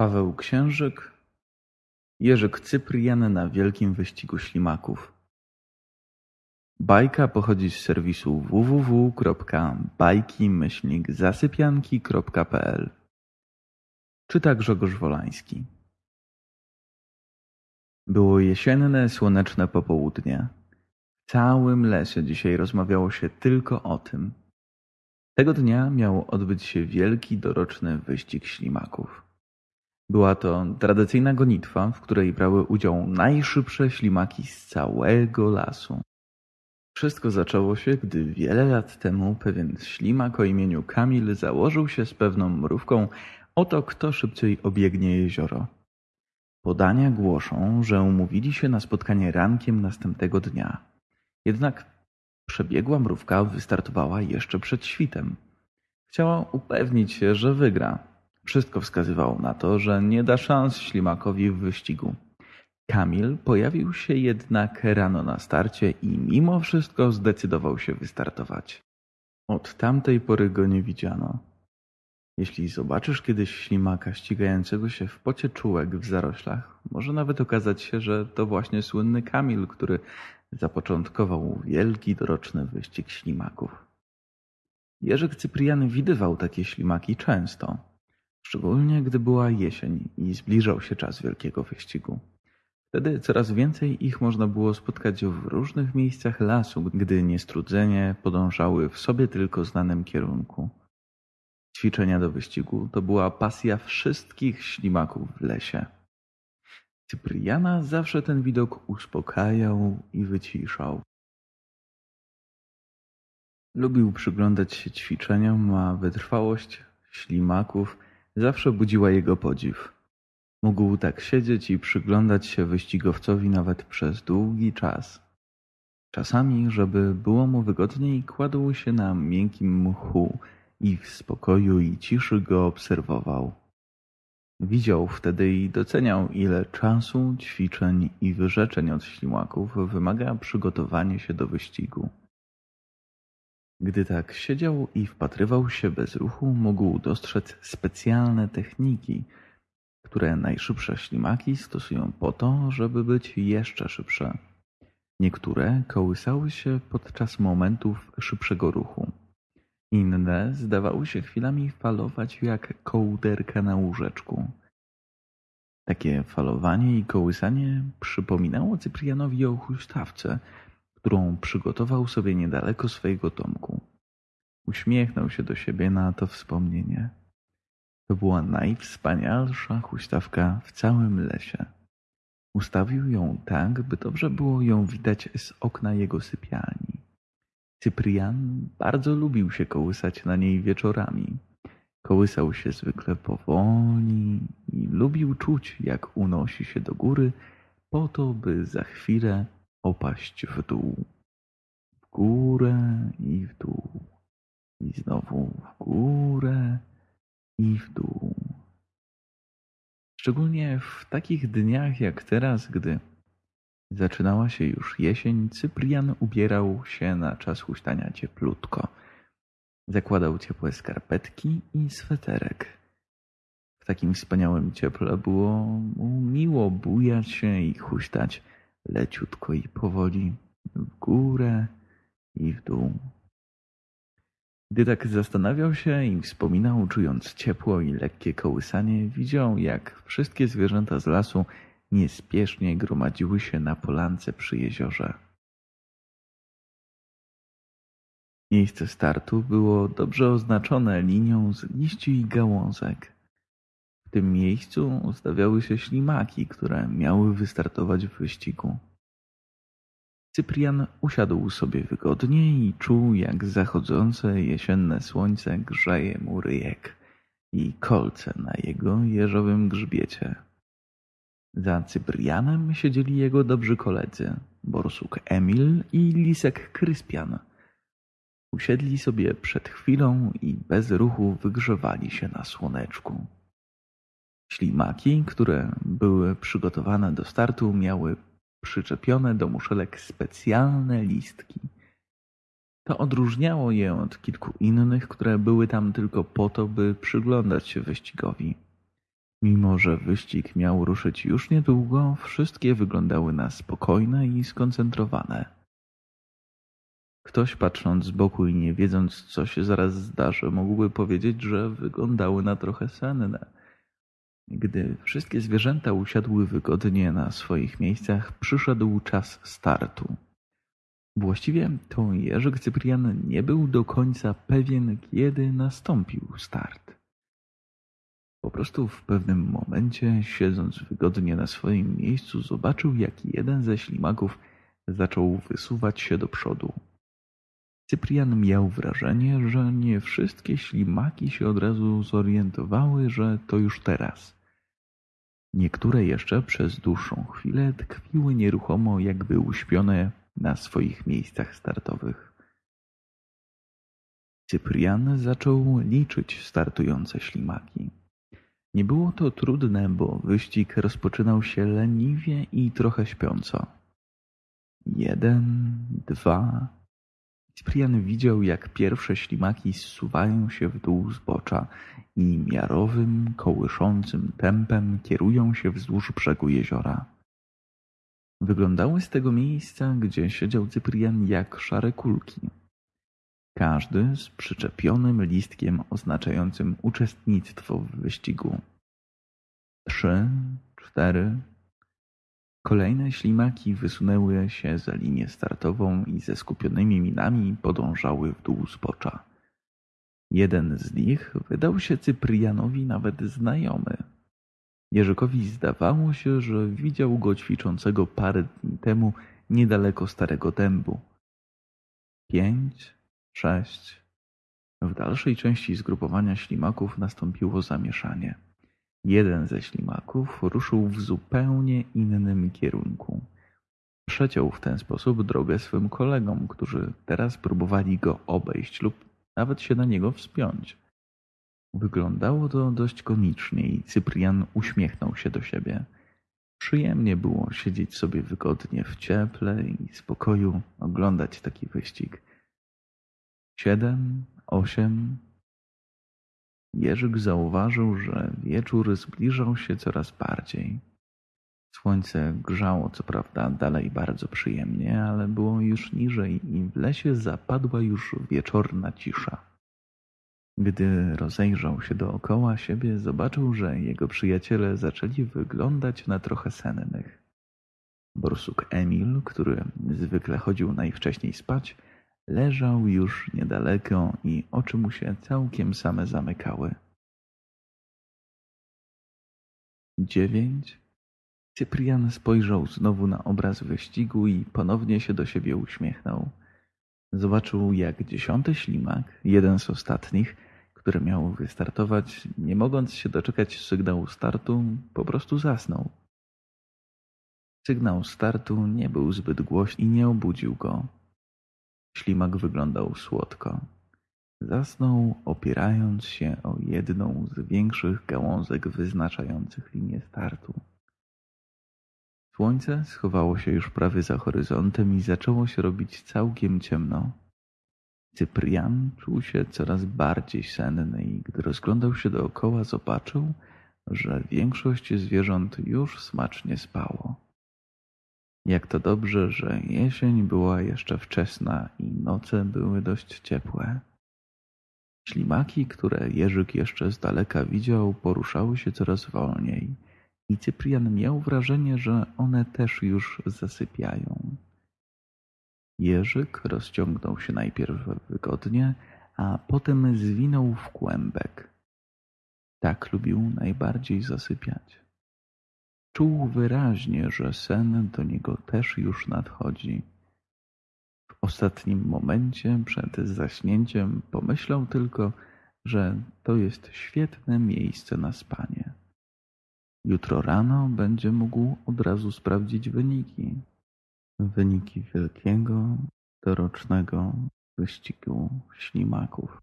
Paweł Księżyk, Jerzyk Cyprian na wielkim wyścigu ślimaków. Bajka pochodzi z serwisu www.bajki-zasypianki.pl Czyta Grzegorz Wolański. Było jesienne, słoneczne popołudnie. W całym lesie dzisiaj rozmawiało się tylko o tym. Tego dnia miał odbyć się wielki doroczny wyścig ślimaków. Była to tradycyjna gonitwa, w której brały udział najszybsze ślimaki z całego lasu. Wszystko zaczęło się, gdy wiele lat temu pewien ślimak o imieniu Kamil założył się z pewną mrówką o to, kto szybciej obiegnie jezioro. Podania głoszą, że umówili się na spotkanie rankiem następnego dnia. Jednak przebiegła mrówka wystartowała jeszcze przed świtem. Chciała upewnić się, że wygra. Wszystko wskazywało na to, że nie da szans ślimakowi w wyścigu. Kamil pojawił się jednak rano na starcie i mimo wszystko zdecydował się wystartować. Od tamtej pory go nie widziano. Jeśli zobaczysz kiedyś ślimaka ścigającego się w pocie czułek w zaroślach, może nawet okazać się, że to właśnie słynny Kamil, który zapoczątkował wielki doroczny wyścig ślimaków. Jerzyk Cyprian widywał takie ślimaki często, szczególnie gdy była jesień i zbliżał się czas wielkiego wyścigu. Wtedy coraz więcej ich można było spotkać w różnych miejscach lasu, gdy niestrudzenie podążały w sobie tylko znanym kierunku. Ćwiczenia do wyścigu to była pasja wszystkich ślimaków w lesie. Cypriana zawsze ten widok uspokajał i wyciszał. Lubił przyglądać się ćwiczeniom, a wytrwałość ślimaków zawsze budziła jego podziw. Mógł tak siedzieć i przyglądać się wyścigowcowi nawet przez długi czas. Czasami, żeby było mu wygodniej, kładł się na miękkim mchu i w spokoju i ciszy go obserwował. Widział wtedy i doceniał, ile czasu, ćwiczeń i wyrzeczeń od ślimaków wymaga przygotowanie się do wyścigu. Gdy tak siedział i wpatrywał się bez ruchu, mógł dostrzec specjalne techniki, które najszybsze ślimaki stosują po to, żeby być jeszcze szybsze. Niektóre kołysały się podczas momentów szybszego ruchu. Inne zdawały się chwilami falować jak kołderka na łóżeczku. Takie falowanie i kołysanie przypominało Cyprianowi o huśtawce, którą przygotował sobie niedaleko swojego domku. Uśmiechnął się do siebie na to wspomnienie. To była najwspanialsza huśtawka w całym lesie. Ustawił ją tak, by dobrze było ją widać z okna jego sypialni. Cyprian bardzo lubił się kołysać na niej wieczorami. Kołysał się zwykle powoli i lubił czuć, jak unosi się do góry, po to, by za chwilę opaść w dół. W górę i w dół. I znowu w górę i w dół. Szczególnie w takich dniach jak teraz, gdy zaczynała się już jesień, Cyprian ubierał się na czas huśtania cieplutko. Zakładał ciepłe skarpetki i sweterek. W takim wspaniałym cieple było mu miło bujać się i huśtać leciutko i powoli w górę i w dół. Gdy tak zastanawiał się i wspominał, czując ciepło i lekkie kołysanie, widział, jak wszystkie zwierzęta z lasu niespiesznie gromadziły się na polance przy jeziorze. Miejsce startu było dobrze oznaczone linią z liści i gałązek. W tym miejscu ustawiały się ślimaki, które miały wystartować w wyścigu. Cyprian usiadł sobie wygodnie i czuł, jak zachodzące jesienne słońce grzeje mu ryjek i kolce na jego jeżowym grzbiecie. Za Cyprianem siedzieli jego dobrzy koledzy, borsuk Emil i lisek Kryspian. Usiedli sobie przed chwilą i bez ruchu wygrzewali się na słoneczku. Ślimaki, które były przygotowane do startu, miały przyczepione do muszelek specjalne listki. To odróżniało je od kilku innych, które były tam tylko po to, by przyglądać się wyścigowi. Mimo, że wyścig miał ruszyć już niedługo, wszystkie wyglądały na spokojne i skoncentrowane. Ktoś patrząc z boku i nie wiedząc, co się zaraz zdarzy, mógłby powiedzieć, że wyglądały na trochę senne. Gdy wszystkie zwierzęta usiadły wygodnie na swoich miejscach, przyszedł czas startu. Właściwie to Jerzyk Cyprian nie był do końca pewien, kiedy nastąpił start. Po prostu w pewnym momencie, siedząc wygodnie na swoim miejscu, zobaczył, jak jeden ze ślimaków zaczął wysuwać się do przodu. Cyprian miał wrażenie, że nie wszystkie ślimaki się od razu zorientowały, że to już teraz. Niektóre jeszcze przez dłuższą chwilę tkwiły nieruchomo, jakby uśpione na swoich miejscach startowych. Cyprian zaczął liczyć startujące ślimaki. Nie było to trudne, bo wyścig rozpoczynał się leniwie i trochę śpiąco. Jeden, dwa. Cyprian widział, jak pierwsze ślimaki zsuwają się w dół zbocza i miarowym, kołyszącym tempem kierują się wzdłuż brzegu jeziora. Wyglądały z tego miejsca, gdzie siedział Cyprian, jak szare kulki. Każdy z przyczepionym listkiem oznaczającym uczestnictwo w wyścigu. Trzy, cztery. Kolejne ślimaki wysunęły się za linię startową i ze skupionymi minami podążały w dół zbocza. Jeden z nich wydał się Cyprianowi nawet znajomy. Jerzykowi zdawało się, że widział go ćwiczącego parę dni temu niedaleko Starego Dębu. Pięć, sześć. W dalszej części zgrupowania ślimaków nastąpiło zamieszanie. Jeden ze ślimaków ruszył w zupełnie innym kierunku. Przeciął w ten sposób drogę swym kolegom, którzy teraz próbowali go obejść lub nawet się na niego wspiąć. Wyglądało to dość komicznie i Cyprian uśmiechnął się do siebie. Przyjemnie było siedzieć sobie wygodnie w cieple i spokoju, oglądać taki wyścig. Siedem, osiem. Jerzyk zauważył, że wieczór zbliżał się coraz bardziej. Słońce grzało co prawda dalej bardzo przyjemnie, ale było już niżej i w lesie zapadła już wieczorna cisza. Gdy rozejrzał się dookoła siebie, zobaczył, że jego przyjaciele zaczęli wyglądać na trochę sennych. Borsuk Emil, który zwykle chodził najwcześniej spać, leżał już niedaleko i oczy mu się całkiem same zamykały. Dziewięć. Cyprian spojrzał znowu na obraz wyścigu i ponownie się do siebie uśmiechnął. Zobaczył, jak dziesiąty ślimak, jeden z ostatnich, który miał wystartować, nie mogąc się doczekać sygnału startu, po prostu zasnął. Sygnał startu nie był zbyt głośny i nie obudził go. Ślimak wyglądał słodko. Zasnął, opierając się o jedną z większych gałązek wyznaczających linię startu. Słońce schowało się już prawie za horyzontem i zaczęło się robić całkiem ciemno. Cyprian czuł się coraz bardziej senny i gdy rozglądał się dookoła, zobaczył, że większość zwierząt już smacznie spało. Jak to dobrze, że jesień była jeszcze wczesna i noce były dość ciepłe. Ślimaki, które Jerzyk jeszcze z daleka widział, poruszały się coraz wolniej i Cyprian miał wrażenie, że one też już zasypiają. Jerzyk rozciągnął się najpierw wygodnie, a potem zwinął w kłębek. Tak lubił najbardziej zasypiać. Czuł wyraźnie, że sen do niego też już nadchodzi. W ostatnim momencie przed zaśnięciem pomyślał tylko, że to jest świetne miejsce na spanie. Jutro rano będzie mógł od razu sprawdzić wyniki. Wyniki wielkiego, dorocznego wyścigu ślimaków.